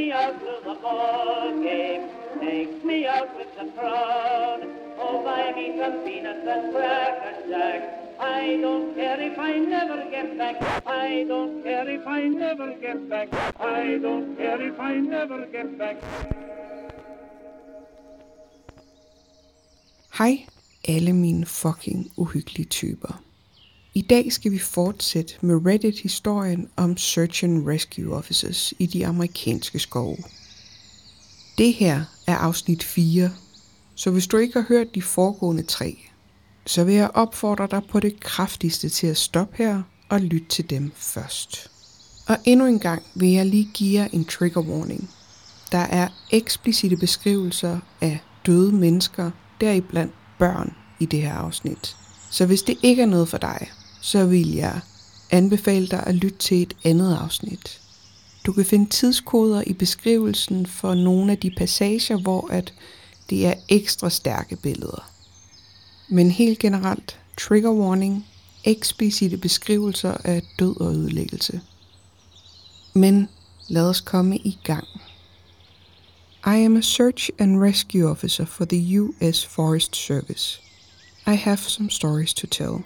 me out to the ball game. Take me out with the crowd. Oh, buy me some peanuts and cracker jack. I don't care if I never get back. I don't care if I never get back. I don't care if I never get back. Hej alle mine fucking uhyggelige typer. I dag skal vi fortsætte med Reddit-historien om Search and Rescue Officers i de amerikanske skove. Det her er afsnit 4, så hvis du ikke har hørt de foregående tre, så vil jeg opfordre dig på det kraftigste til at stoppe her og lytte til dem først. Og endnu en gang vil jeg lige give jer en trigger warning. Der er eksplicite beskrivelser af døde mennesker, deriblandt børn i det her afsnit. Så hvis det ikke er noget for dig, så vil jeg anbefale dig at lytte til et andet afsnit. Du kan finde tidskoder i beskrivelsen for nogle af de passager, hvor at det er ekstra stærke billeder. Men helt generelt, trigger warning, eksplicite beskrivelser af død og ødelæggelse. Men lad os komme i gang. I am a search and rescue officer for the U.S. Forest Service. I have some stories to tell.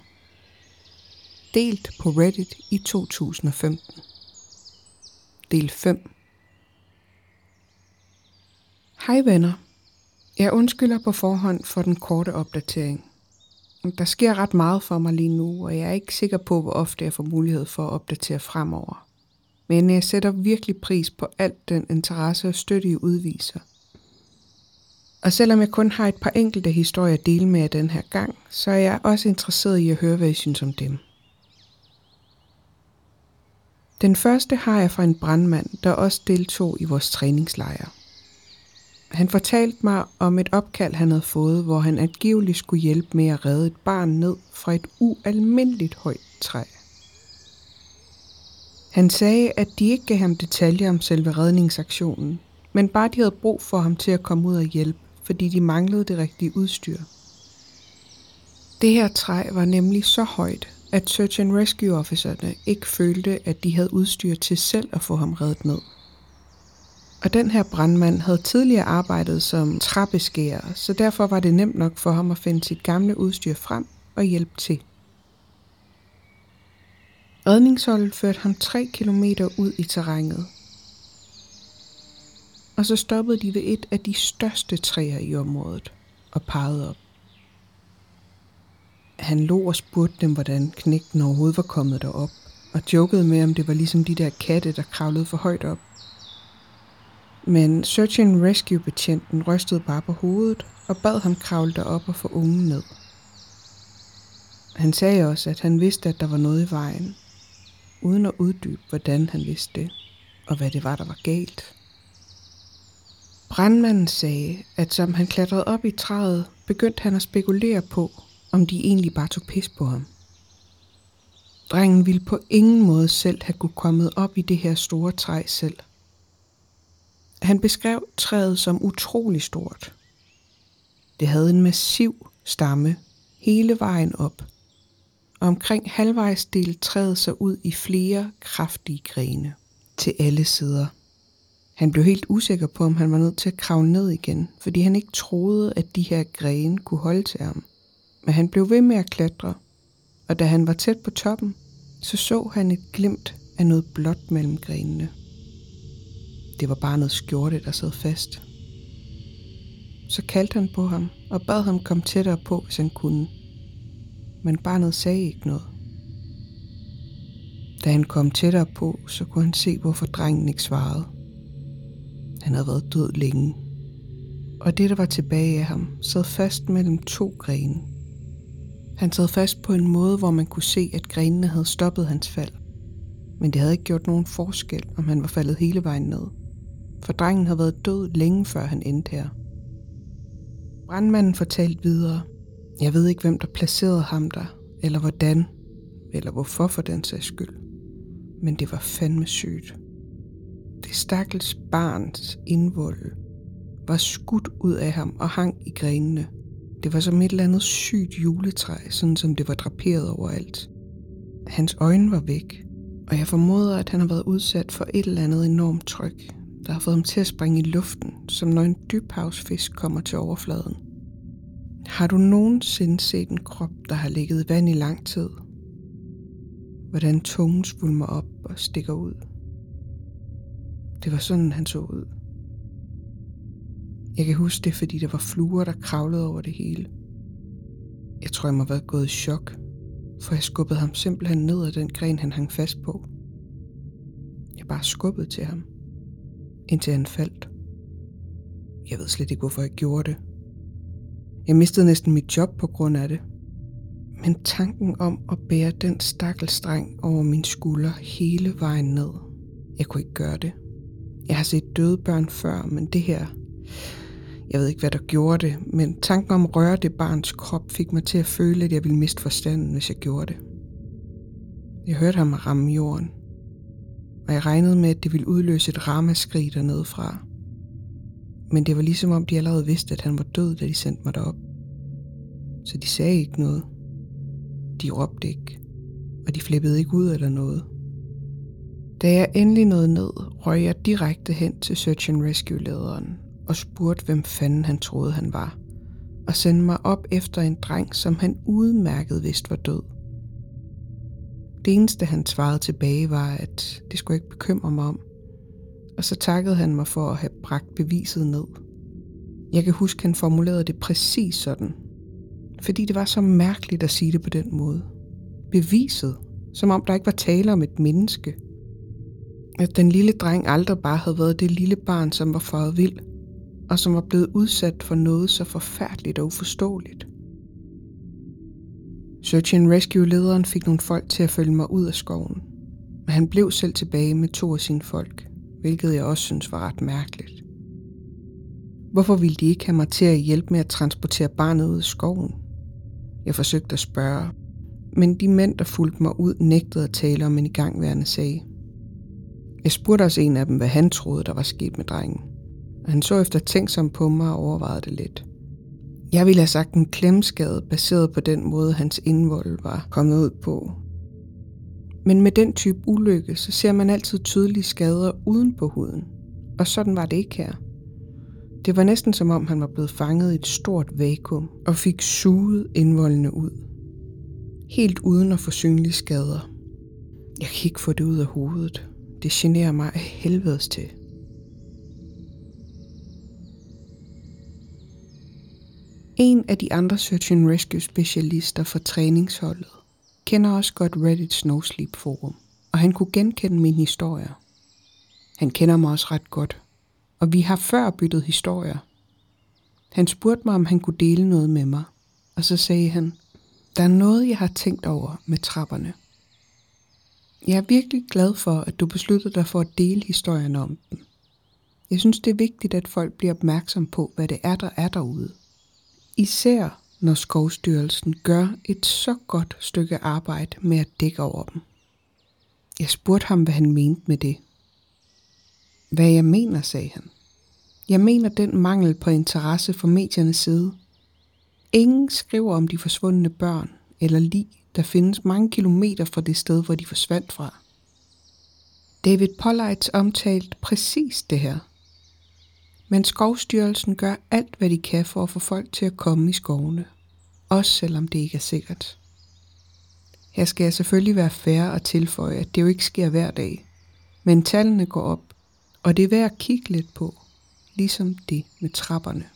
Delt på Reddit i 2015. Del 5. Hej venner. Jeg undskylder på forhånd for den korte opdatering. Der sker ret meget for mig lige nu, og jeg er ikke sikker på, hvor ofte jeg får mulighed for at opdatere fremover. Men jeg sætter virkelig pris på alt den interesse og støtte, I udviser. Og selvom jeg kun har et par enkelte historier at dele med jer den her gang, så er jeg også interesseret i at høre, hvad I synes om dem. Den første har jeg fra en brandmand, der også deltog i vores træningslejr. Han fortalte mig om et opkald, han havde fået, hvor han angiveligt skulle hjælpe med at redde et barn ned fra et ualmindeligt højt træ. Han sagde, at de ikke gav ham detaljer om selve redningsaktionen, men bare de havde brug for ham til at komme ud og hjælpe, fordi de manglede det rigtige udstyr. Det her træ var nemlig så højt, at Search and Rescue officerne ikke følte, at de havde udstyr til selv at få ham reddet ned. Og den her brandmand havde tidligere arbejdet som trappeskærer, så derfor var det nemt nok for ham at finde sit gamle udstyr frem og hjælpe til. Redningsholdet førte ham 3 km ud i terrænet. Og så stoppede de ved et af de største træer i området og pegede op. Han lå og spurgte dem, hvordan knægten overhovedet var kommet derop, og jokede med, om det var ligesom de der katte, der kravlede for højt op. Men Search and Rescue betjenten rystede bare på hovedet og bad ham kravle derop og få ungen ned. Han sagde også, at han vidste, at der var noget i vejen, uden at uddybe, hvordan han vidste det, og hvad det var, der var galt. Brandmanden sagde, at som han klatrede op i træet, begyndte han at spekulere på, om de egentlig bare tog pis på ham. Drengen ville på ingen måde selv have kunne kommet op i det her store træ selv. Han beskrev træet som utrolig stort. Det havde en massiv stamme hele vejen op, og omkring halvvejs delte træet sig ud i flere kraftige grene til alle sider. Han blev helt usikker på, om han var nødt til at kravle ned igen, fordi han ikke troede, at de her grene kunne holde til ham. Men han blev ved med at klatre, og da han var tæt på toppen, så så han et glimt af noget blåt mellem grenene. Det var bare noget skjorte, der sad fast. Så kaldte han på ham og bad ham komme tættere på, hvis han kunne. Men barnet sagde ikke noget. Da han kom tættere på, så kunne han se, hvorfor drengen ikke svarede. Han havde været død længe. Og det, der var tilbage af ham, sad fast mellem to grene. Han sad fast på en måde, hvor man kunne se, at grenene havde stoppet hans fald. Men det havde ikke gjort nogen forskel, om han var faldet hele vejen ned. For drengen havde været død længe før han endte her. Brandmanden fortalte videre. Jeg ved ikke, hvem der placerede ham der, eller hvordan, eller hvorfor for den sags skyld. Men det var fandme sygt. Det stakkels barns indvold var skudt ud af ham og hang i grenene. Det var som et eller andet sygt juletræ, sådan som det var draperet overalt. Hans øjne var væk, og jeg formoder, at han har været udsat for et eller andet enormt tryk. der har fået ham til at springe i luften, som når en dybhavsfisk kommer til overfladen. Har du nogensinde set en krop, der har ligget i vand i lang tid? Hvordan tungen svulmer op og stikker ud. Det var sådan, han så ud. Jeg kan huske det, fordi der var fluer, der kravlede over det hele. Jeg tror, jeg må have været gået i chok, for jeg skubbede ham simpelthen ned af den gren, han hang fast på. Jeg bare skubbede til ham, indtil han faldt. Jeg ved slet ikke, hvorfor jeg gjorde det. Jeg mistede næsten mit job på grund af det. Men tanken om at bære den stakkelstreng over min skulder hele vejen ned, jeg kunne ikke gøre det. Jeg har set døde børn før, men det her, jeg ved ikke, hvad der gjorde det, men tanken om at røre det barns krop fik mig til at føle, at jeg ville miste forstanden, hvis jeg gjorde det. Jeg hørte ham ramme jorden, og jeg regnede med, at det ville udløse et ramaskrig dernede fra. Men det var ligesom om, de allerede vidste, at han var død, da de sendte mig derop. Så de sagde ikke noget. De råbte ikke, og de flippede ikke ud eller noget. Da jeg endelig nåede ned, røg jeg direkte hen til Search and Rescue-lederen og spurgte, hvem fanden han troede, han var, og sendte mig op efter en dreng, som han udmærket vidst var død. Det eneste, han svarede tilbage, var, at det skulle ikke bekymre mig om, og så takkede han mig for at have bragt beviset ned. Jeg kan huske, han formulerede det præcis sådan, fordi det var så mærkeligt at sige det på den måde. Beviset, som om der ikke var tale om et menneske. At den lille dreng aldrig bare havde været det lille barn, som var faret vild, og som var blevet udsat for noget så forfærdeligt og uforståeligt. Search and Rescue-lederen fik nogle folk til at følge mig ud af skoven, men han blev selv tilbage med to af sine folk, hvilket jeg også synes var ret mærkeligt. Hvorfor ville de ikke have mig til at hjælpe med at transportere barnet ud af skoven? Jeg forsøgte at spørge, men de mænd, der fulgte mig ud, nægtede at tale om en igangværende sag. Jeg spurgte også en af dem, hvad han troede, der var sket med drengen. Han så efter tænksom på mig og overvejede det lidt. Jeg ville have sagt en klemskade, baseret på den måde, hans indvold var kommet ud på. Men med den type ulykke, så ser man altid tydelige skader uden på huden. Og sådan var det ikke her. Det var næsten som om, han var blevet fanget i et stort vakuum og fik suget indvoldene ud. Helt uden at få synlige skader. Jeg kan ikke få det ud af hovedet. Det generer mig af helvedes til. En af de andre Search and Rescue specialister for træningsholdet kender også godt Reddit Snowsleep Sleep Forum, og han kunne genkende min historie. Han kender mig også ret godt, og vi har før byttet historier. Han spurgte mig, om han kunne dele noget med mig, og så sagde han, der er noget, jeg har tænkt over med trapperne. Jeg er virkelig glad for, at du besluttede dig for at dele historien om dem. Jeg synes, det er vigtigt, at folk bliver opmærksom på, hvad det er, der er derude. Især når Skovstyrelsen gør et så godt stykke arbejde med at dække over dem. Jeg spurgte ham, hvad han mente med det. Hvad jeg mener, sagde han. Jeg mener den mangel på interesse fra mediernes side. Ingen skriver om de forsvundne børn eller lig, der findes mange kilometer fra det sted, hvor de forsvandt fra. David Pollites omtalt præcis det her. Men Skovstyrelsen gør alt, hvad de kan for at få folk til at komme i skovene. Også selvom det ikke er sikkert. Her skal jeg selvfølgelig være færre og tilføje, at det jo ikke sker hver dag. Men tallene går op, og det er værd at kigge lidt på, ligesom det med trapperne.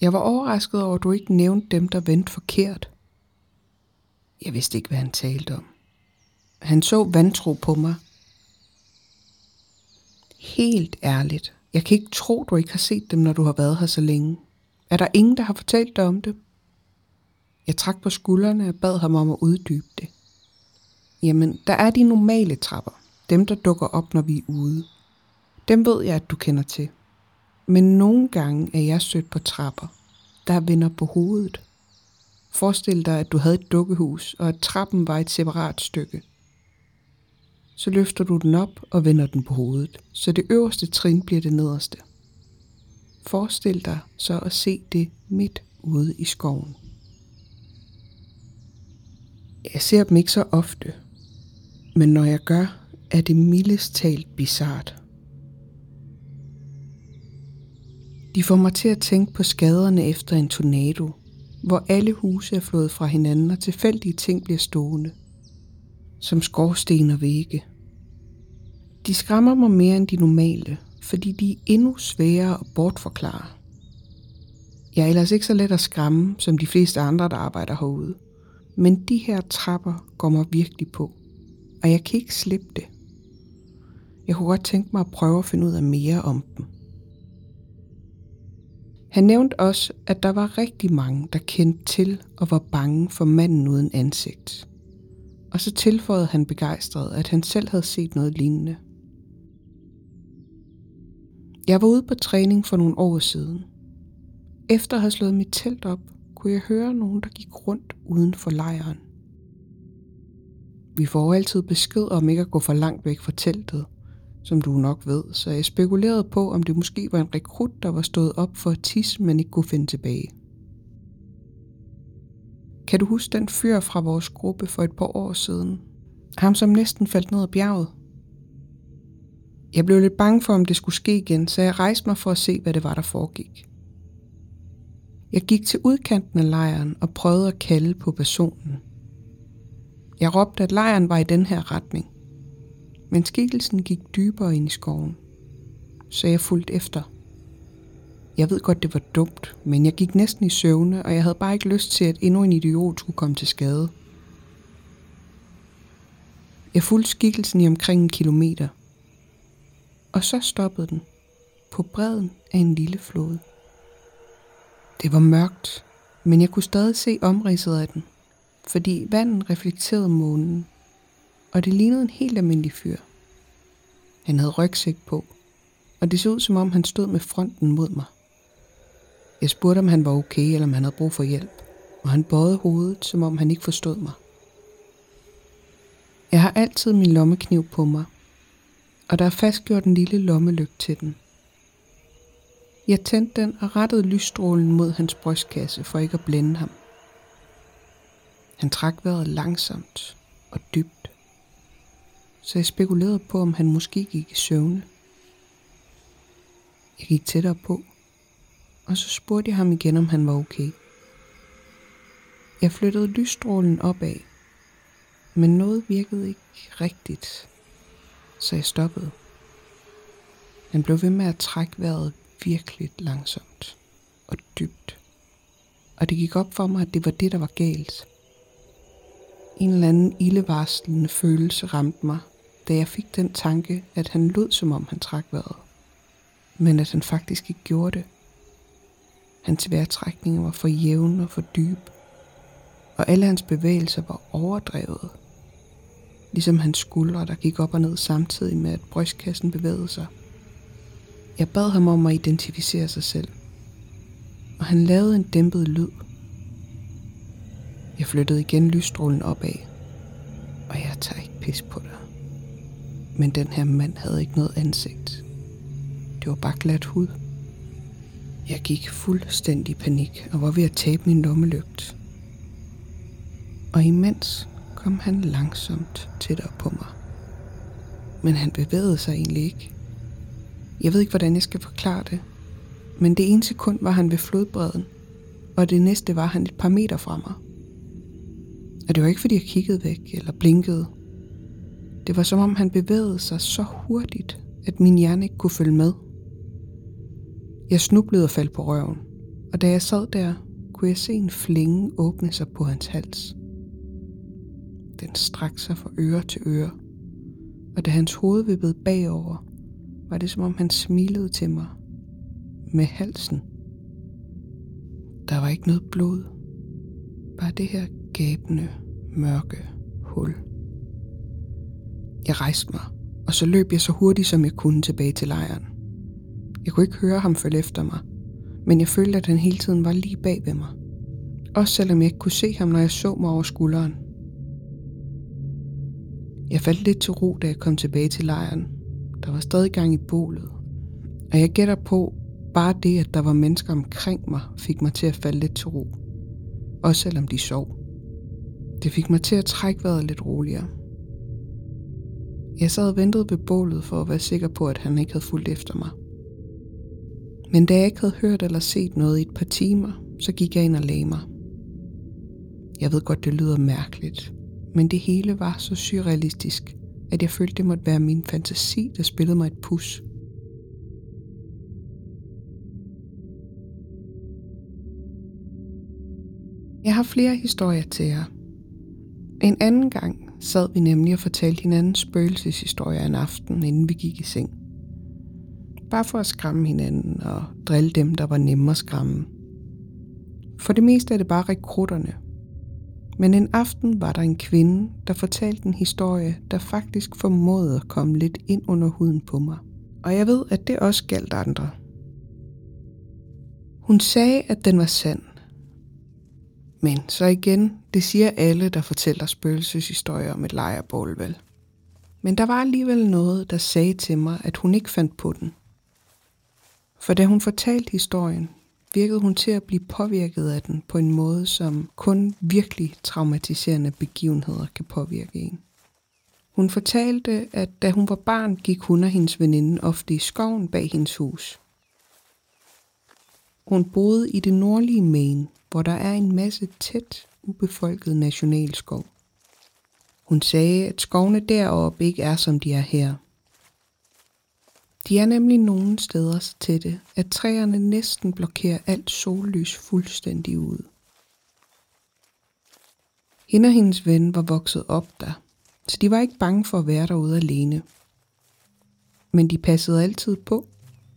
Jeg var overrasket over, at du ikke nævnte dem, der vendte forkert. Jeg vidste ikke, hvad han talte om. Han så vantro på mig. Helt ærligt, jeg kan ikke tro, du ikke har set dem, når du har været her så længe. Er der ingen, der har fortalt dig om det? Jeg trak på skuldrene og bad ham om at uddybe det. Jamen, der er de normale trapper. Dem, der dukker op, når vi er ude. Dem ved jeg, at du kender til. Men nogle gange er jeg sødt på trapper, der vender på hovedet. Forestil dig, at du havde et dukkehus, og at trappen var et separat stykke. Så løfter du den op og vender den på hovedet, så det øverste trin bliver det nederste. Forestil dig så at se det midt ude i skoven. Jeg ser dem ikke så ofte, men når jeg gør, er det mildest talt bizart. De får mig til at tænke på skaderne efter en tornado, hvor alle huse er flået fra hinanden og tilfældige ting bliver stående, som skorsten og vægge. De skræmmer mig mere end de normale, fordi de er endnu sværere at bortforklare. Jeg er ellers ikke så let at skræmme, som de fleste andre, der arbejder herude. Men de her trapper går mig virkelig på, og jeg kan ikke slippe det. Jeg kunne godt tænke mig at prøve at finde ud af mere om dem. Han nævnte også, at der var rigtig mange, der kendte til og var bange for manden uden ansigt. Og så tilføjede han begejstret, at han selv havde set noget lignende. Jeg var ude på træning for nogle år siden. Efter at have slået mit telt op, kunne jeg høre nogen, der gik rundt uden for lejren. Vi får altid besked om ikke at gå for langt væk fra teltet, som du nok ved, så jeg spekulerede på, om det måske var en rekrut, der var stået op for at tisse, men ikke kunne finde tilbage. Kan du huske den fyr fra vores gruppe for et par år siden? Ham, som næsten faldt ned ad bjerget? Jeg blev lidt bange for, om det skulle ske igen, så jeg rejste mig for at se, hvad det var, der foregik. Jeg gik til udkanten af lejren og prøvede at kalde på personen. Jeg råbte, at lejren var i den her retning. Men skikkelsen gik dybere ind i skoven, så jeg fulgte efter. Jeg ved godt, det var dumt, men jeg gik næsten i søvne, og jeg havde bare ikke lyst til, at endnu en idiot skulle komme til skade. Jeg fulgte skikkelsen i omkring en kilometer. Og så stoppede den på bredden af en lille flod. Det var mørkt, men jeg kunne stadig se omridset af den, fordi vandet reflekterede månen, og det lignede en helt almindelig fyr. Han havde rygsæk på, og det så ud som om han stod med fronten mod mig. Jeg spurgte, om han var okay, eller om han havde brug for hjælp, og han bøjede hovedet, som om han ikke forstod mig. Jeg har altid min lommekniv på mig, og der er fastgjort en lille lommelygt til den. Jeg tændte den og rettede lysstrålen mod hans brystkasse for ikke at blænde ham. Han trak vejret langsomt og dybt, så jeg spekulerede på, om han måske gik i søvne. Jeg gik tættere på, og så spurgte jeg ham igen, om han var okay. Jeg flyttede lysstrålen opad, men noget virkede ikke rigtigt, så jeg stoppede. Han blev ved med at trække vejret virkelig langsomt og dybt. Og det gik op for mig, at det var det, der var galt. En eller anden ildevarslende følelse ramte mig, da jeg fik den tanke, at han lød som om han trak vejret. Men at han faktisk ikke gjorde det. Hans vejrtrækninger var for jævne og for dybe, og alle hans bevægelser var overdrevet. Ligesom hans skuldre, der gik op og ned samtidig med, at brystkassen bevægede sig. Jeg bad ham om at identificere sig selv, og han lavede en dæmpet lyd. Jeg flyttede igen lysstrålen opad, og jeg tager ikke pis på dig. Men den her mand havde ikke noget ansigt. Det var bare glat hud. Jeg gik fuldstændig panik og var ved at tabe min lommelygt. Og imens kom han langsomt tættere på mig. Men han bevægede sig egentlig ikke. Jeg ved ikke, hvordan jeg skal forklare det. Men det ene sekund var han ved flodbredden, og det næste var han et par meter fra mig. Og det var ikke, fordi jeg kiggede væk eller blinkede. Det var som om han bevægede sig så hurtigt, at min hjerne ikke kunne følge med. Jeg snublede og faldt på røven, og da jeg sad der, kunne jeg se en flænge åbne sig på hans hals. Den strakte sig fra øre til øre, og da hans hoved vippede bagover, var det som om han smilede til mig med halsen. Der var ikke noget blod, bare det her gabende, mørke hul. Jeg rejste mig, og så løb jeg så hurtigt som jeg kunne tilbage til lejren. Jeg kunne ikke høre ham følge efter mig, men jeg følte, at han hele tiden var lige bag ved mig. Også selvom jeg ikke kunne se ham, når jeg så mig over skulderen. Jeg faldt lidt til ro, da jeg kom tilbage til lejren. Der var stadig gang i bålet. Og jeg gætter på, bare det, at der var mennesker omkring mig, fik mig til at falde lidt til ro. Også selvom de sov. Det fik mig til at trække vejret lidt roligere. Jeg sad og ventede ved bålet for at være sikker på, at han ikke havde fulgt efter mig. Men da jeg ikke havde hørt eller set noget i et par timer, så gik jeg ind og lagde mig. Jeg ved godt, det lyder mærkeligt, men det hele var så surrealistisk, at jeg følte, det måtte være min fantasi, der spillede mig et pus. Jeg har flere historier til jer. En anden gang sad vi nemlig og fortalte hinanden spøgelseshistorier en aften, inden vi gik i seng. Bare for at skræmme hinanden og drille dem, der var nemme at skræmme. For det meste er det bare rekrutterne. Men en aften var der en kvinde, der fortalte en historie, der faktisk formåede at komme lidt ind under huden på mig. Og jeg ved, at det også galt andre. Hun sagde, at den var sand, men så igen, det siger alle, der fortæller spøgelseshistorier om et lejrebål, vel? Men der var alligevel noget, der sagde til mig, at hun ikke fandt på den. For da hun fortalte historien, virkede hun til at blive påvirket af den på en måde, som kun virkelig traumatiserende begivenheder kan påvirke en. Hun fortalte, at da hun var barn, gik hun og hendes veninde ofte i skoven bag hendes hus. Hun boede i det nordlige Maine, hvor der er en masse tæt ubefolket nationalskov. Hun sagde, at skovene deroppe ikke er som de er her. De er nemlig nogle steder så tætte, at træerne næsten blokerer alt sollys fuldstændig ud. Hende og hendes ven var vokset op der, så de var ikke bange for at være derude alene. Men de passede altid på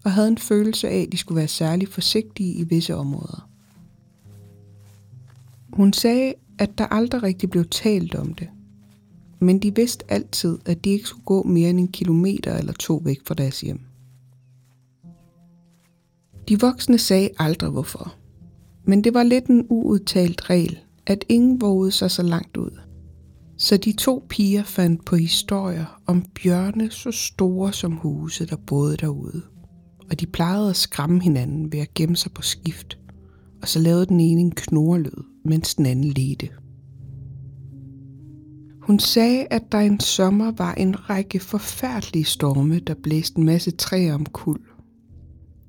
og havde en følelse af, at de skulle være særlig forsigtige i visse områder. Hun sagde, at der aldrig rigtig blev talt om det. Men de vidste altid, at de ikke skulle gå mere end en kilometer eller to væk fra deres hjem. De voksne sagde aldrig hvorfor. Men det var lidt en uudtalt regel, at ingen vågede sig så langt ud. Så de to piger fandt på historier om bjørne så store som huse, der boede derude. Og de plejede at skræmme hinanden ved at gemme sig på skift. Og så lavede den ene en knorlyd, mens den anden ledte. Hun sagde, at der en sommer var en række forfærdelige storme, der blæste en masse træer omkuld.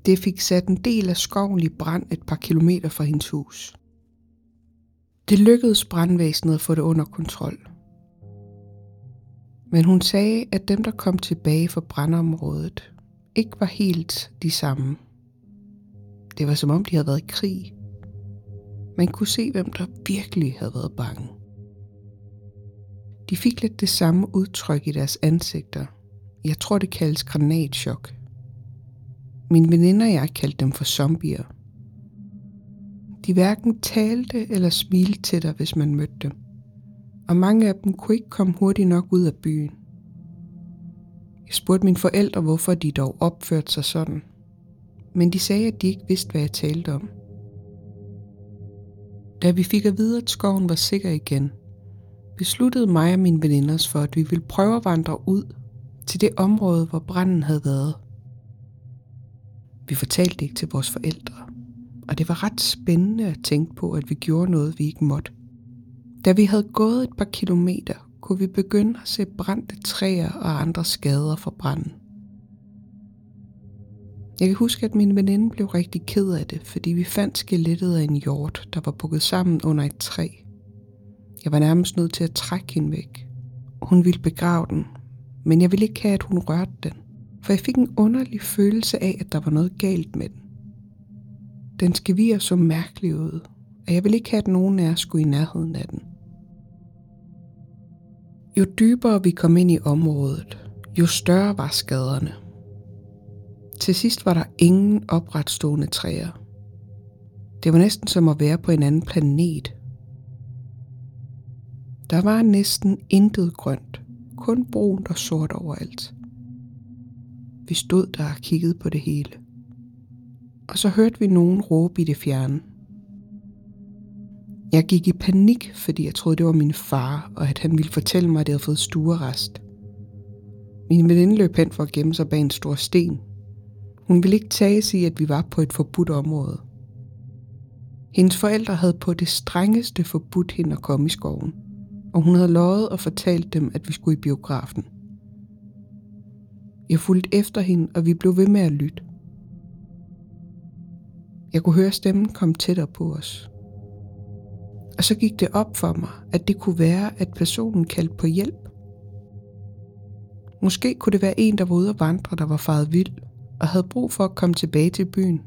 Det fik sat en del af skoven i brand et par kilometer fra hendes hus. Det lykkedes brandvæsenet at få det under kontrol. Men hun sagde, at dem, der kom tilbage fra brandområdet, ikke var helt de samme. Det var som om, de havde været i krig. Man kunne se, hvem der virkelig havde været bange. De fik lidt det samme udtryk i deres ansigter. Jeg tror, det kaldes granatschok. Min veninder og jeg kaldte dem for zombier. De hverken talte eller smilte til dig, hvis man mødte dem. Og mange af dem kunne ikke komme hurtigt nok ud af byen. Jeg spurgte mine forældre, hvorfor de dog opførte sig sådan. Men de sagde, at de ikke vidste, hvad jeg talte om. Da vi fik at vide, at skoven var sikker igen, besluttede mig og mine veninder os for, at vi ville prøve at vandre ud til det område, hvor branden havde været. Vi fortalte det ikke til vores forældre, og det var ret spændende at tænke på, at vi gjorde noget, vi ikke måtte. Da vi havde gået et par kilometer, kunne vi begynde at se brændte træer og andre skader fra branden. Jeg kan huske, at min veninde blev rigtig ked af det, fordi vi fandt skelettet af en hjort, der var bukket sammen under et træ. Jeg var nærmest nødt til at trække hende væk. Hun ville begrave den, men jeg ville ikke have, at hun rørte den, for jeg fik en underlig følelse af, at der var noget galt med den. Den skevir så mærkelig ud, og jeg ville ikke have, at nogen af os skulle i nærheden af den. Jo dybere vi kom ind i området, jo større var skaderne – til sidst var der ingen opretstående træer. Det var næsten som at være på en anden planet. Der var næsten intet grønt, kun brunt og sort overalt. Vi stod der og kiggede på det hele. Og så hørte vi nogen råbe i det fjerne. Jeg gik i panik, fordi jeg troede, det var min far, og at han ville fortælle mig, at jeg havde fået stuerest. Min veninde løb hen for at gemme sig bag en stor sten, hun ville ikke tage sig i, at vi var på et forbudt område. Hendes forældre havde på det strengeste forbudt hende at komme i skoven, og hun havde lovet og fortalt dem, at vi skulle i biografen. Jeg fulgte efter hende, og vi blev ved med at lytte. Jeg kunne høre stemmen komme tættere på os. Og så gik det op for mig, at det kunne være, at personen kaldte på hjælp. Måske kunne det være en, der var ude at vandre, der var faret vild, og havde brug for at komme tilbage til byen.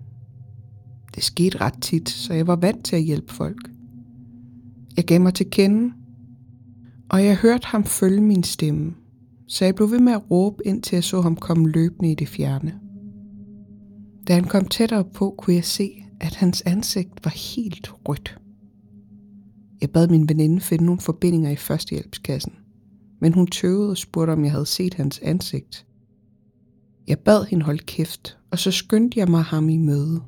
Det skete ret tit, så jeg var vant til at hjælpe folk. Jeg gav mig til kende, og jeg hørte ham følge min stemme, så jeg blev ved med at råbe, indtil jeg så ham komme løbende i det fjerne. Da han kom tættere på, kunne jeg se, at hans ansigt var helt rødt. Jeg bad min veninde finde nogle forbindinger i førstehjælpskassen, men hun tøvede og spurgte, om jeg havde set hans ansigt. Jeg bad hende holde kæft, og så skyndte jeg mig ham i møde.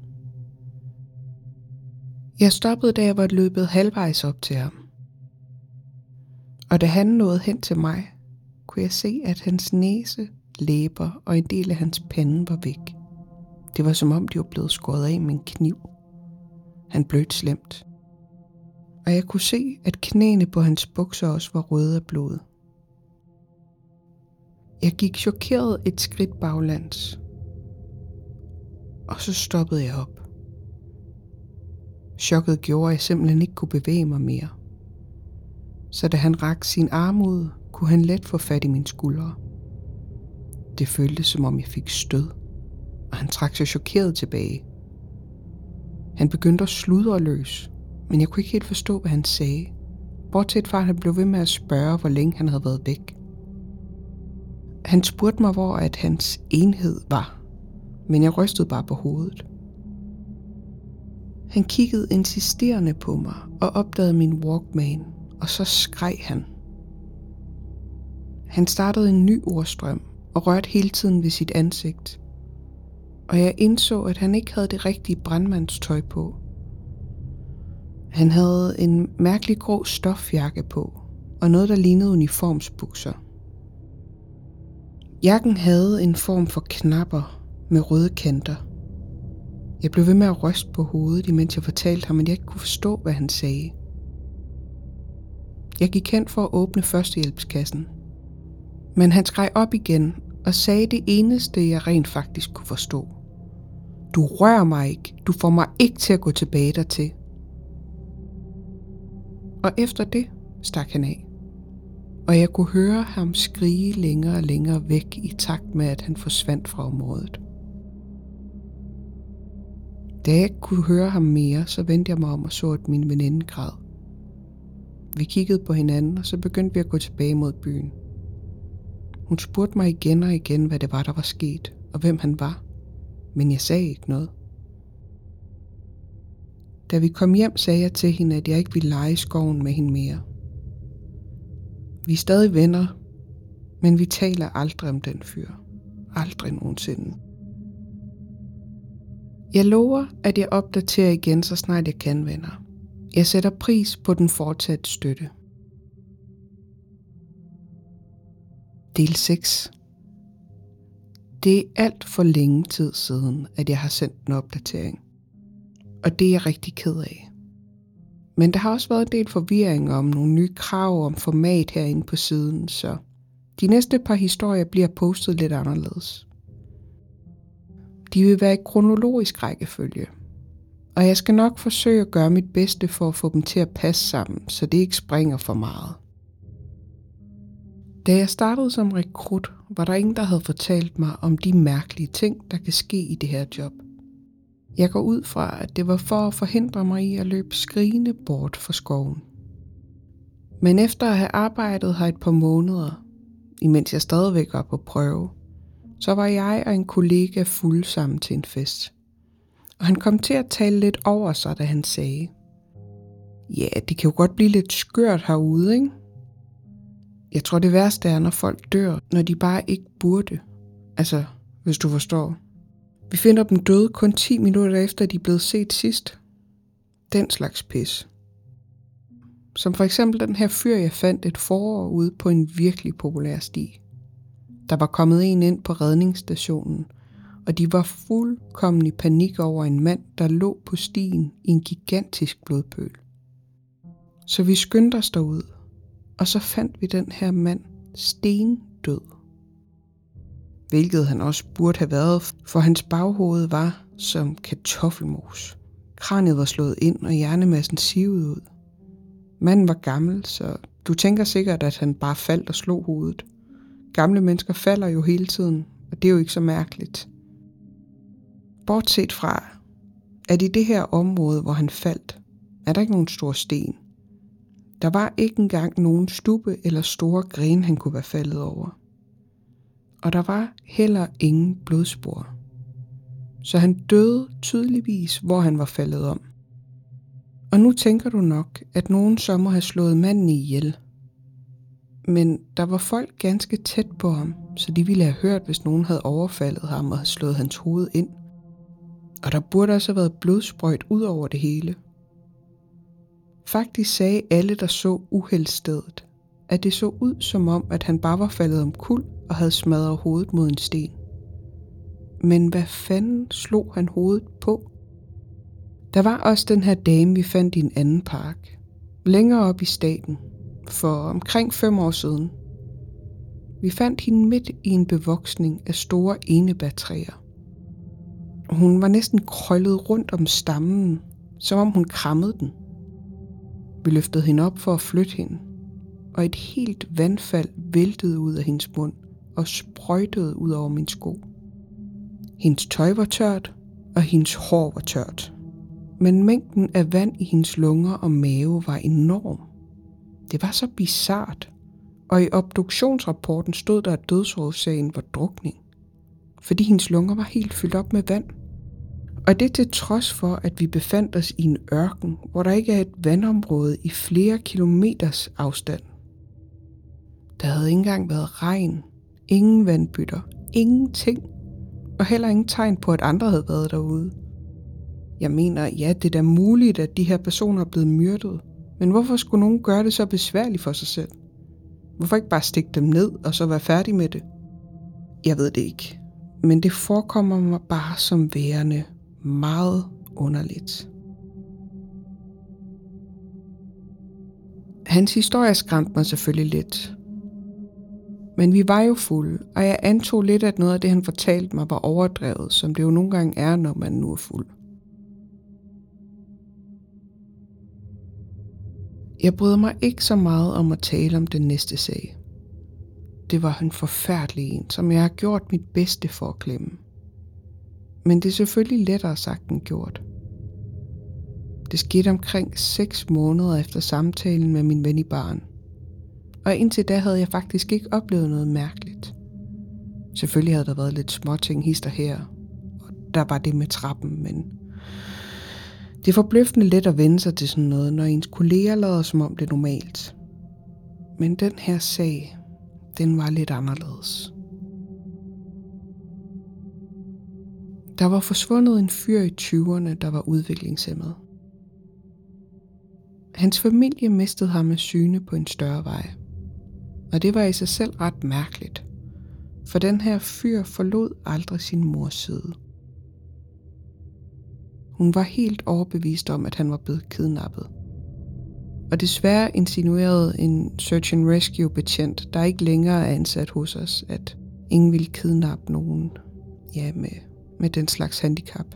Jeg stoppede, da jeg var løbet halvvejs op til ham. Og da han nåede hen til mig, kunne jeg se, at hans næse, læber og en del af hans pande var væk. Det var som om, de var blevet skåret af med en kniv. Han blødt slemt. Og jeg kunne se, at knæene på hans bukser også var røde af blod. Jeg gik chokeret et skridt baglands. Og så stoppede jeg op. Chokket gjorde, at jeg simpelthen ikke kunne bevæge mig mere. Så da han rakte sin arm ud, kunne han let få fat i min skuldre. Det føltes som om jeg fik stød, og han trak sig chokeret tilbage. Han begyndte at sludre løs, men jeg kunne ikke helt forstå, hvad han sagde. Bortset fra, at han blev ved med at spørge, hvor længe han havde været væk. Han spurgte mig, hvor at hans enhed var, men jeg rystede bare på hovedet. Han kiggede insisterende på mig og opdagede min Walkman, og så skreg han. Han startede en ny ordstrøm og rørte hele tiden ved sit ansigt. Og jeg indså, at han ikke havde det rigtige brandmandstøj på. Han havde en mærkelig grå stofjakke på, og noget, der lignede uniformsbukser. Jakken havde en form for knapper med røde kanter – jeg blev ved med at ryste på hovedet, imens jeg fortalte ham, at jeg ikke kunne forstå, hvad han sagde. Jeg gik hen for at åbne førstehjælpskassen. Men han skreg op igen og sagde det eneste, jeg rent faktisk kunne forstå. Du rører mig ikke. Du får mig ikke til at gå tilbage dertil. Og efter det stak han af. Og jeg kunne høre ham skrige længere og længere væk i takt med, at han forsvandt fra området. Da jeg ikke kunne høre ham mere, så vendte jeg mig om og så, at min veninde græd. Vi kiggede på hinanden, og så begyndte vi at gå tilbage mod byen. Hun spurgte mig igen og igen, hvad det var, der var sket, og hvem han var. Men jeg sagde ikke noget. Da vi kom hjem, sagde jeg til hende, at jeg ikke ville lege i skoven med hende mere. Vi er stadig venner, men vi taler aldrig om den fyr. Aldrig nogensinde. Jeg lover, at jeg opdaterer igen, så snart jeg kan, venner. Jeg sætter pris på den fortsatte støtte. Del 6 Det er alt for længe tid siden, at jeg har sendt en opdatering. Og det er jeg rigtig ked af. Men der har også været en del forvirring om nogle nye krav om format herinde på siden, så de næste par historier bliver postet lidt anderledes. De vil være i kronologisk rækkefølge. Og jeg skal nok forsøge at gøre mit bedste for at få dem til at passe sammen, så det ikke springer for meget. Da jeg startede som rekrut, var der ingen, der havde fortalt mig om de mærkelige ting, der kan ske i det her job. Jeg går ud fra, at det var for at forhindre mig i at løbe skrigende bort fra skoven. Men efter at have arbejdet her et par måneder, imens jeg stadigvæk var på prøve, så var jeg og en kollega fuld sammen til en fest. Og han kom til at tale lidt over sig, da han sagde, Ja, det kan jo godt blive lidt skørt herude, ikke? Jeg tror det værste er, når folk dør, når de bare ikke burde. Altså, hvis du forstår. Vi finder dem døde kun 10 minutter efter, de er blevet set sidst. Den slags pis. Som for eksempel den her fyr, jeg fandt et forår ude på en virkelig populær sti. Der var kommet en ind på redningsstationen, og de var fuldkommen i panik over en mand, der lå på stien i en gigantisk blodpøl. Så vi skyndte os derud, og så fandt vi den her mand stendød. Hvilket han også burde have været, for hans baghoved var som kartoffelmos. Kraniet var slået ind, og hjernemassen sivede ud. Manden var gammel, så du tænker sikkert, at han bare faldt og slog hovedet. Gamle mennesker falder jo hele tiden, og det er jo ikke så mærkeligt. Bortset fra, at i det her område, hvor han faldt, er der ikke nogen stor sten. Der var ikke engang nogen stube eller store grene, han kunne være faldet over. Og der var heller ingen blodspor. Så han døde tydeligvis, hvor han var faldet om. Og nu tænker du nok, at nogen så må have slået manden ihjel. Men der var folk ganske tæt på ham, så de ville have hørt, hvis nogen havde overfaldet ham og havde slået hans hoved ind. Og der burde også have været blodsprøjt ud over det hele. Faktisk sagde alle, der så uheldstedet, at det så ud som om, at han bare var faldet om kul og havde smadret hovedet mod en sten. Men hvad fanden slog han hovedet på? Der var også den her dame, vi fandt i en anden park. Længere op i staten. For omkring fem år siden. Vi fandt hende midt i en bevoksning af store enebærtræer. Hun var næsten krøllet rundt om stammen, som om hun krammede den. Vi løftede hende op for at flytte hende, og et helt vandfald væltede ud af hendes mund og sprøjtede ud over min sko. Hendes tøj var tørt, og hendes hår var tørt. Men mængden af vand i hendes lunger og mave var enorm. Det var så bizart, og i obduktionsrapporten stod der, at dødsårsagen var drukning, fordi hendes lunger var helt fyldt op med vand. Og det til trods for, at vi befandt os i en ørken, hvor der ikke er et vandområde i flere kilometers afstand. Der havde ikke engang været regn, ingen vandbytter, ingenting, og heller ingen tegn på, at andre havde været derude. Jeg mener, ja, det er da muligt, at de her personer er blevet myrdet, men hvorfor skulle nogen gøre det så besværligt for sig selv? Hvorfor ikke bare stikke dem ned og så være færdig med det? Jeg ved det ikke, men det forekommer mig bare som værende meget underligt. Hans historie skræmte mig selvfølgelig lidt. Men vi var jo fulde, og jeg antog lidt, at noget af det, han fortalte mig, var overdrevet, som det jo nogle gange er, når man nu er fuld. Jeg bryder mig ikke så meget om at tale om den næste sag. Det var en forfærdelig en, som jeg har gjort mit bedste for at glemme. Men det er selvfølgelig lettere sagt end gjort. Det skete omkring 6 måneder efter samtalen med min ven i barn. Og indtil da havde jeg faktisk ikke oplevet noget mærkeligt. Selvfølgelig havde der været lidt småting hister her, og der var det med trappen, men det er forbløffende let at vende sig til sådan noget, når ens kolleger lader som om det er normalt. Men den her sag, den var lidt anderledes. Der var forsvundet en fyr i 20'erne, der var udviklingshemmet. Hans familie mistede ham med syne på en større vej. Og det var i sig selv ret mærkeligt, for den her fyr forlod aldrig sin mors side. Hun var helt overbevist om, at han var blevet kidnappet. Og desværre insinuerede en search and rescue betjent, der ikke længere er ansat hos os, at ingen ville kidnappe nogen ja, med, med den slags handicap.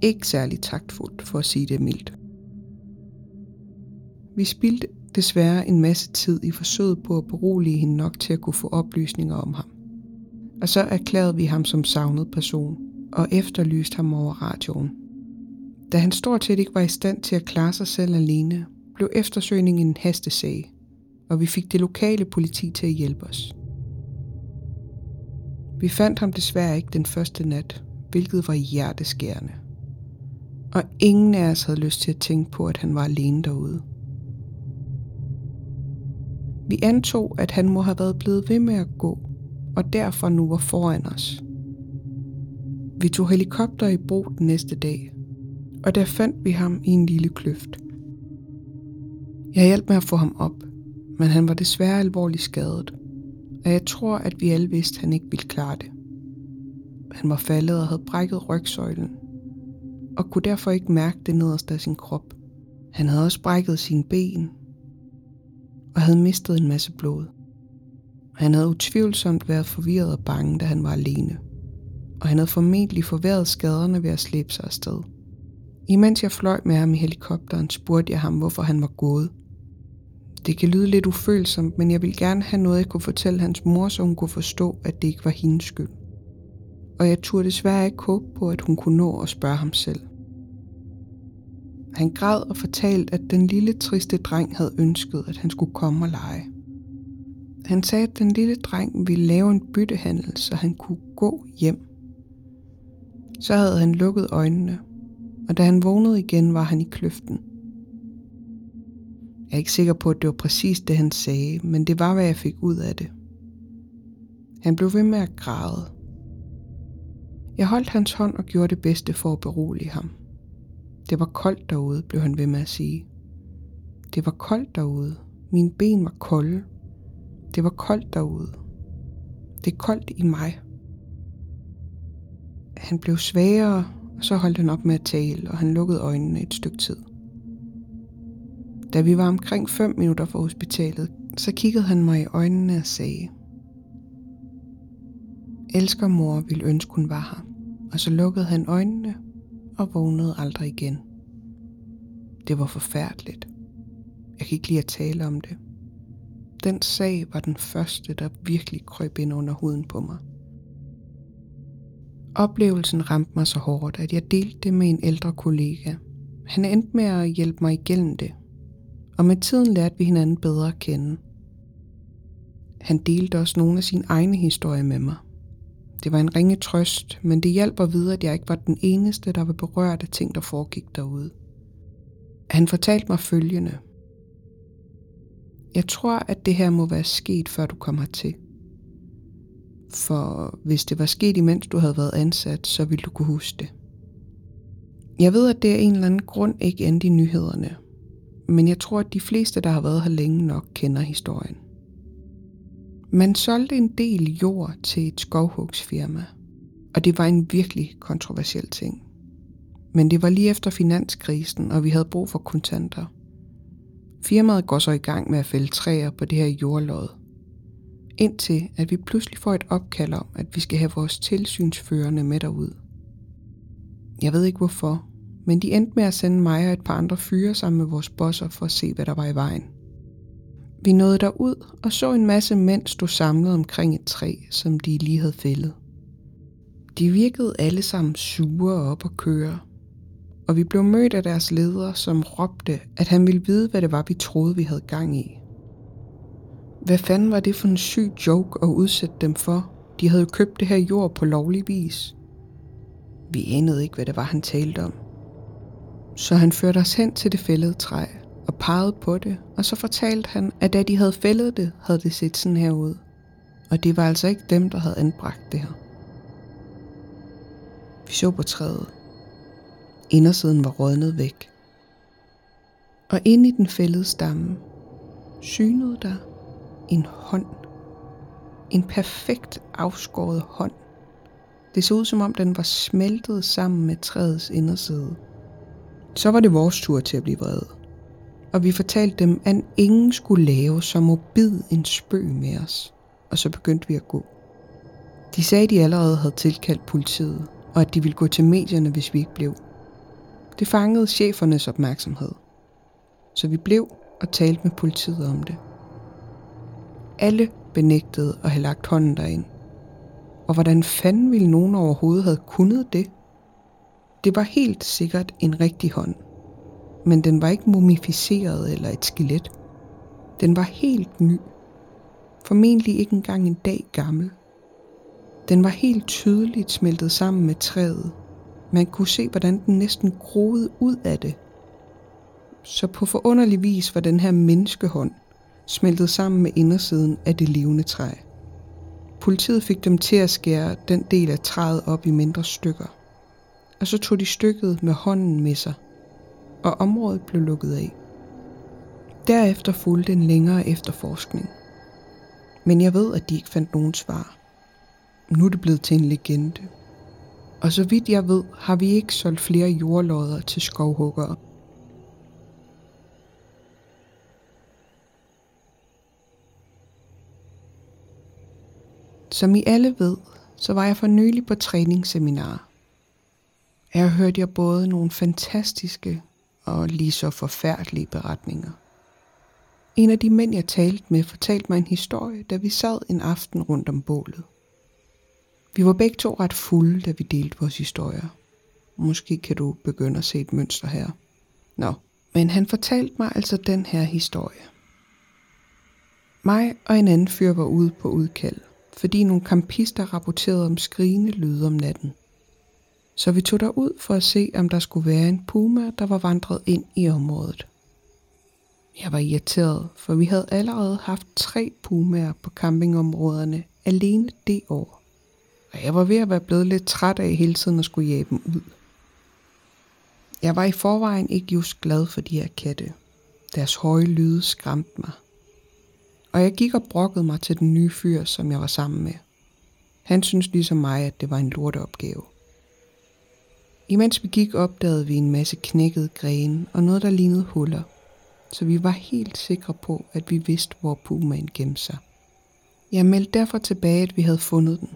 Ikke særlig taktfuldt, for at sige det mildt. Vi spildte desværre en masse tid i forsøget på at berolige hende nok til at kunne få oplysninger om ham. Og så erklærede vi ham som savnet person og efterlyste ham over radioen. Da han stort set ikke var i stand til at klare sig selv alene, blev eftersøgningen en hastesag, og vi fik det lokale politi til at hjælpe os. Vi fandt ham desværre ikke den første nat, hvilket var hjerteskærende. Og ingen af os havde lyst til at tænke på, at han var alene derude. Vi antog, at han må have været blevet ved med at gå, og derfor nu var foran os. Vi tog helikopter i brug den næste dag, og der fandt vi ham i en lille kløft. Jeg hjalp med at få ham op, men han var desværre alvorligt skadet, og jeg tror, at vi alle vidste, at han ikke ville klare det. Han var faldet og havde brækket rygsøjlen, og kunne derfor ikke mærke det nederste af sin krop. Han havde også brækket sine ben, og havde mistet en masse blod. Han havde utvivlsomt været forvirret og bange, da han var alene, og han havde formentlig forværret skaderne ved at slæbe sig afsted. Imens jeg fløj med ham i helikopteren, spurgte jeg ham, hvorfor han var gået. Det kan lyde lidt ufølsomt, men jeg ville gerne have noget, jeg kunne fortælle hans mor, så hun kunne forstå, at det ikke var hendes skyld. Og jeg turde desværre ikke håbe på, at hun kunne nå at spørge ham selv. Han græd og fortalte, at den lille triste dreng havde ønsket, at han skulle komme og lege. Han sagde, at den lille dreng ville lave en byttehandel, så han kunne gå hjem. Så havde han lukket øjnene, og da han vågnede igen, var han i kløften. Jeg er ikke sikker på, at det var præcis det, han sagde, men det var, hvad jeg fik ud af det. Han blev ved med at græde. Jeg holdt hans hånd og gjorde det bedste for at berolige ham. Det var koldt derude, blev han ved med at sige. Det var koldt derude. Mine ben var kolde. Det var koldt derude. Det er koldt i mig. Han blev svagere, og så holdt han op med at tale, og han lukkede øjnene et stykke tid. Da vi var omkring 5 minutter fra hospitalet, så kiggede han mig i øjnene og sagde, Elsker mor vil ønske hun var her. Og så lukkede han øjnene og vågnede aldrig igen. Det var forfærdeligt. Jeg kan ikke lide at tale om det. Den sag var den første, der virkelig krøb ind under huden på mig. Oplevelsen ramte mig så hårdt, at jeg delte det med en ældre kollega. Han endte med at hjælpe mig igennem det, og med tiden lærte vi hinanden bedre at kende. Han delte også nogle af sine egne historier med mig. Det var en ringe trøst, men det hjalp at vide, at jeg ikke var den eneste, der var berørt af ting, der foregik derude. Han fortalte mig følgende. Jeg tror, at det her må være sket, før du kom hertil. For hvis det var sket, imens du havde været ansat, så ville du kunne huske det. Jeg ved, at det er en eller anden grund ikke endte i nyhederne, men jeg tror, at de fleste, der har været her længe nok, kender historien. Man solgte en del jord til et skovhugsfirma, og det var en virkelig kontroversiel ting. Men det var lige efter finanskrisen, og vi havde brug for kontanter. Firmaet går så i gang med at fælde træer på det her jordlod. Indtil at vi pludselig får et opkald om, at vi skal have vores tilsynsførende med derud. Jeg ved ikke hvorfor, men de endte med at sende mig og et par andre fyre sammen med vores bosser for at se, hvad der var i vejen. Vi nåede derud og så en masse mænd stå samlet omkring et træ, som de lige havde fældet. De virkede alle sammen sure op og køre, og vi blev mødt af deres leder, som råbte, at han ville vide, hvad det var, vi troede, vi havde gang i. Hvad fanden var det for en syg joke at udsætte dem for? De havde jo købt det her jord på lovlig vis. Vi anede ikke, hvad det var, han talte om. Så han førte os hen til det fældede træ og pegede på det, og så fortalte han, at da de havde fældet det, havde det set sådan her ud. Og det var altså ikke dem, der havde anbragt det her. Vi så på træet. Indersiden var rådnet væk. Og inde i den fældede stamme synede der en hånd. En perfekt afskåret hånd. Det så ud som om den var smeltet sammen med træets inderside. Så var det vores tur til at blive vrede. Og vi fortalte dem, at ingen skulle lave så morbid en spøg med os. Og så begyndte vi at gå. De sagde, at de allerede havde tilkaldt politiet, og at de ville gå til medierne, hvis vi ikke blev. Det fangede chefernes opmærksomhed. Så vi blev og talte med politiet om det. Alle benægtede at have lagt hånden derind. Og hvordan fanden ville nogen overhovedet have kunnet det? Det var helt sikkert en rigtig hånd. Men den var ikke mumificeret eller et skelet. Den var helt ny. Formentlig ikke engang en dag gammel. Den var helt tydeligt smeltet sammen med træet. Man kunne se, hvordan den næsten groede ud af det. Så på forunderlig vis var den her menneskehånd smeltet sammen med indersiden af det levende træ. Politiet fik dem til at skære den del af træet op i mindre stykker og så tog de stykket med hånden med sig, og området blev lukket af. Derefter fulgte en længere efterforskning. Men jeg ved, at de ikke fandt nogen svar. Nu er det blevet til en legende. Og så vidt jeg ved, har vi ikke solgt flere jordlodder til skovhuggere. Som I alle ved, så var jeg for nylig på træningsseminar jeg hørte jeg både nogle fantastiske og lige så forfærdelige beretninger. En af de mænd, jeg talte med, fortalte mig en historie, da vi sad en aften rundt om bålet. Vi var begge to ret fulde, da vi delte vores historier. Måske kan du begynde at se et mønster her. Nå, men han fortalte mig altså den her historie. Mig og en anden fyr var ude på udkald, fordi nogle kampister rapporterede om skrigende lyde om natten. Så vi tog derud for at se, om der skulle være en puma, der var vandret ind i området. Jeg var irriteret, for vi havde allerede haft tre pumaer på campingområderne alene det år. Og jeg var ved at være blevet lidt træt af hele tiden at skulle jage dem ud. Jeg var i forvejen ikke just glad for de her katte. Deres høje lyde skræmte mig. Og jeg gik og brokkede mig til den nye fyr, som jeg var sammen med. Han syntes ligesom mig, at det var en lorteopgave. Imens vi gik, opdagede vi en masse knækkede grene og noget, der lignede huller. Så vi var helt sikre på, at vi vidste, hvor pumaen gemte sig. Jeg meldte derfor tilbage, at vi havde fundet den.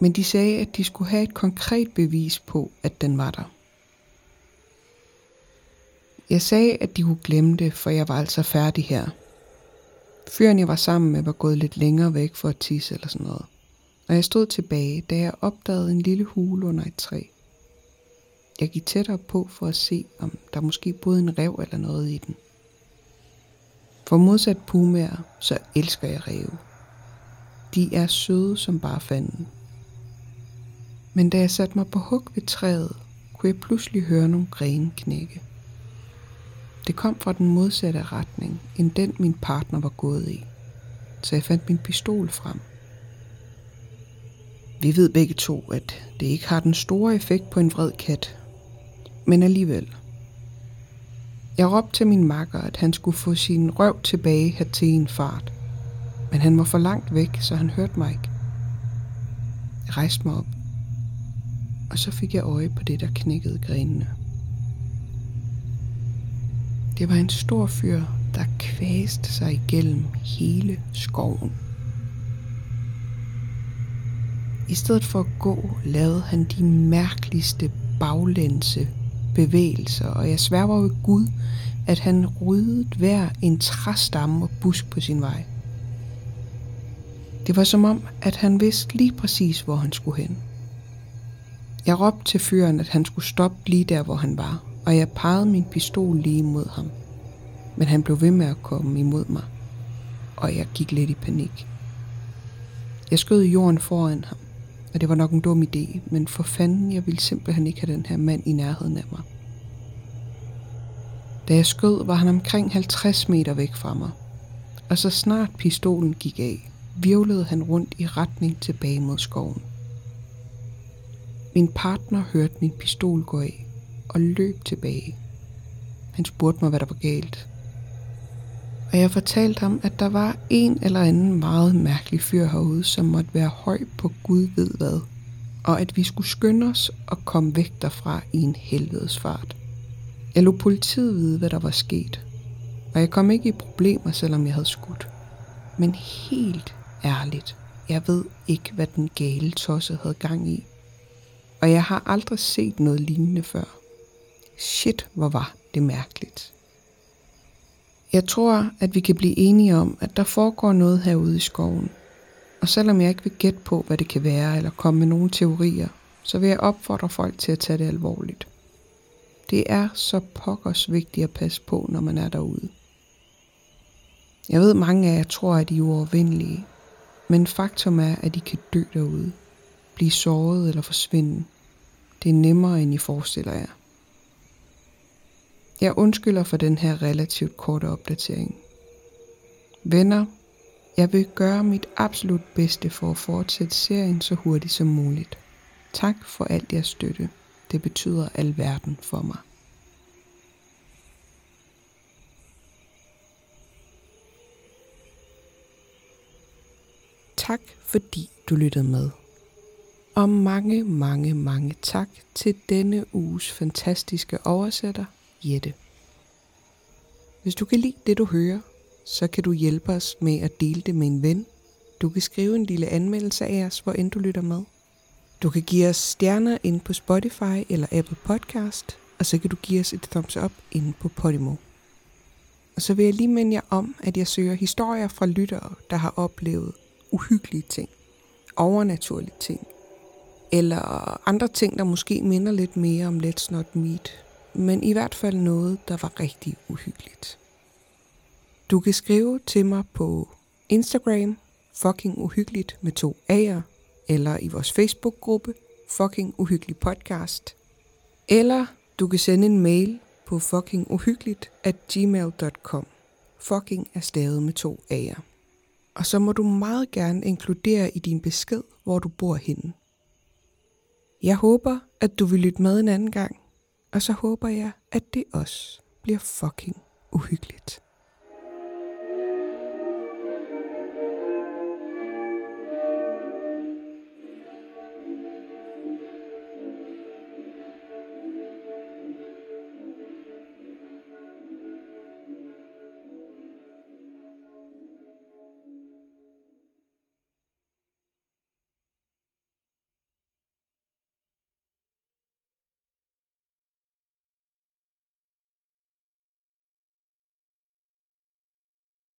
Men de sagde, at de skulle have et konkret bevis på, at den var der. Jeg sagde, at de kunne glemme det, for jeg var altså færdig her. Fyren, jeg var sammen med, var gået lidt længere væk for at tisse eller sådan noget. Og jeg stod tilbage, da jeg opdagede en lille hule under et træ. Jeg gik tættere på for at se, om der måske boede en rev eller noget i den. For modsat pumaer, så elsker jeg ræve. De er søde som bare fanden. Men da jeg satte mig på hug ved træet, kunne jeg pludselig høre nogle grene knække. Det kom fra den modsatte retning, end den min partner var gået i. Så jeg fandt min pistol frem. Vi ved begge to, at det ikke har den store effekt på en vred kat. Men alligevel. Jeg råbte til min makker, at han skulle få sin røv tilbage her til en fart. Men han var for langt væk, så han hørte mig ikke. Jeg rejste mig op. Og så fik jeg øje på det, der knækkede grenene. Det var en stor fyr, der kvæste sig igennem hele skoven. I stedet for at gå, lavede han de mærkeligste baglænse bevægelser, og jeg sværger ved Gud, at han ryddede hver en træstamme og busk på sin vej. Det var som om, at han vidste lige præcis, hvor han skulle hen. Jeg råbte til fyren, at han skulle stoppe lige der, hvor han var, og jeg pegede min pistol lige mod ham. Men han blev ved med at komme imod mig, og jeg gik lidt i panik. Jeg skød i jorden foran ham, og det var nok en dum idé, men for fanden, jeg ville simpelthen ikke have den her mand i nærheden af mig. Da jeg skød, var han omkring 50 meter væk fra mig, og så snart pistolen gik af, virvlede han rundt i retning tilbage mod skoven. Min partner hørte min pistol gå af og løb tilbage. Han spurgte mig, hvad der var galt. Og jeg fortalte ham, at der var en eller anden meget mærkelig fyr herude, som måtte være høj på Gud ved hvad. Og at vi skulle skynde os og komme væk derfra i en helvedes fart. Jeg lå politiet vide, hvad der var sket. Og jeg kom ikke i problemer, selvom jeg havde skudt. Men helt ærligt, jeg ved ikke, hvad den gale tosse havde gang i. Og jeg har aldrig set noget lignende før. Shit, hvor var det mærkeligt. Jeg tror, at vi kan blive enige om, at der foregår noget herude i skoven. Og selvom jeg ikke vil gætte på, hvad det kan være, eller komme med nogle teorier, så vil jeg opfordre folk til at tage det alvorligt. Det er så pokkers vigtigt at passe på, når man er derude. Jeg ved, mange af jer tror, at I er uovervindelige, men faktum er, at I kan dø derude, blive såret eller forsvinde. Det er nemmere, end I forestiller jer. Jeg undskylder for den her relativt korte opdatering. Venner, jeg vil gøre mit absolut bedste for at fortsætte serien så hurtigt som muligt. Tak for alt jeres støtte. Det betyder alverden for mig. Tak fordi du lyttede med. Og mange, mange, mange tak til denne uges fantastiske oversætter, Jette. Hvis du kan lide det, du hører, så kan du hjælpe os med at dele det med en ven. Du kan skrive en lille anmeldelse af os, hvor end du lytter med. Du kan give os stjerner ind på Spotify eller Apple Podcast, og så kan du give os et thumbs up inde på Podimo. Og så vil jeg lige minde jer om, at jeg søger historier fra lyttere, der har oplevet uhyggelige ting, overnaturlige ting, eller andre ting, der måske minder lidt mere om Let's Not Meet, men i hvert fald noget, der var rigtig uhyggeligt. Du kan skrive til mig på Instagram, fucking uhyggeligt med to A'er, eller i vores Facebook-gruppe, fucking uhyggelig podcast, eller du kan sende en mail på fuckinguhyggeligt at gmail.com. Fucking er stavet med to A'er. Og så må du meget gerne inkludere i din besked, hvor du bor henne. Jeg håber, at du vil lytte med en anden gang, og så håber jeg, at det også bliver fucking uhyggeligt.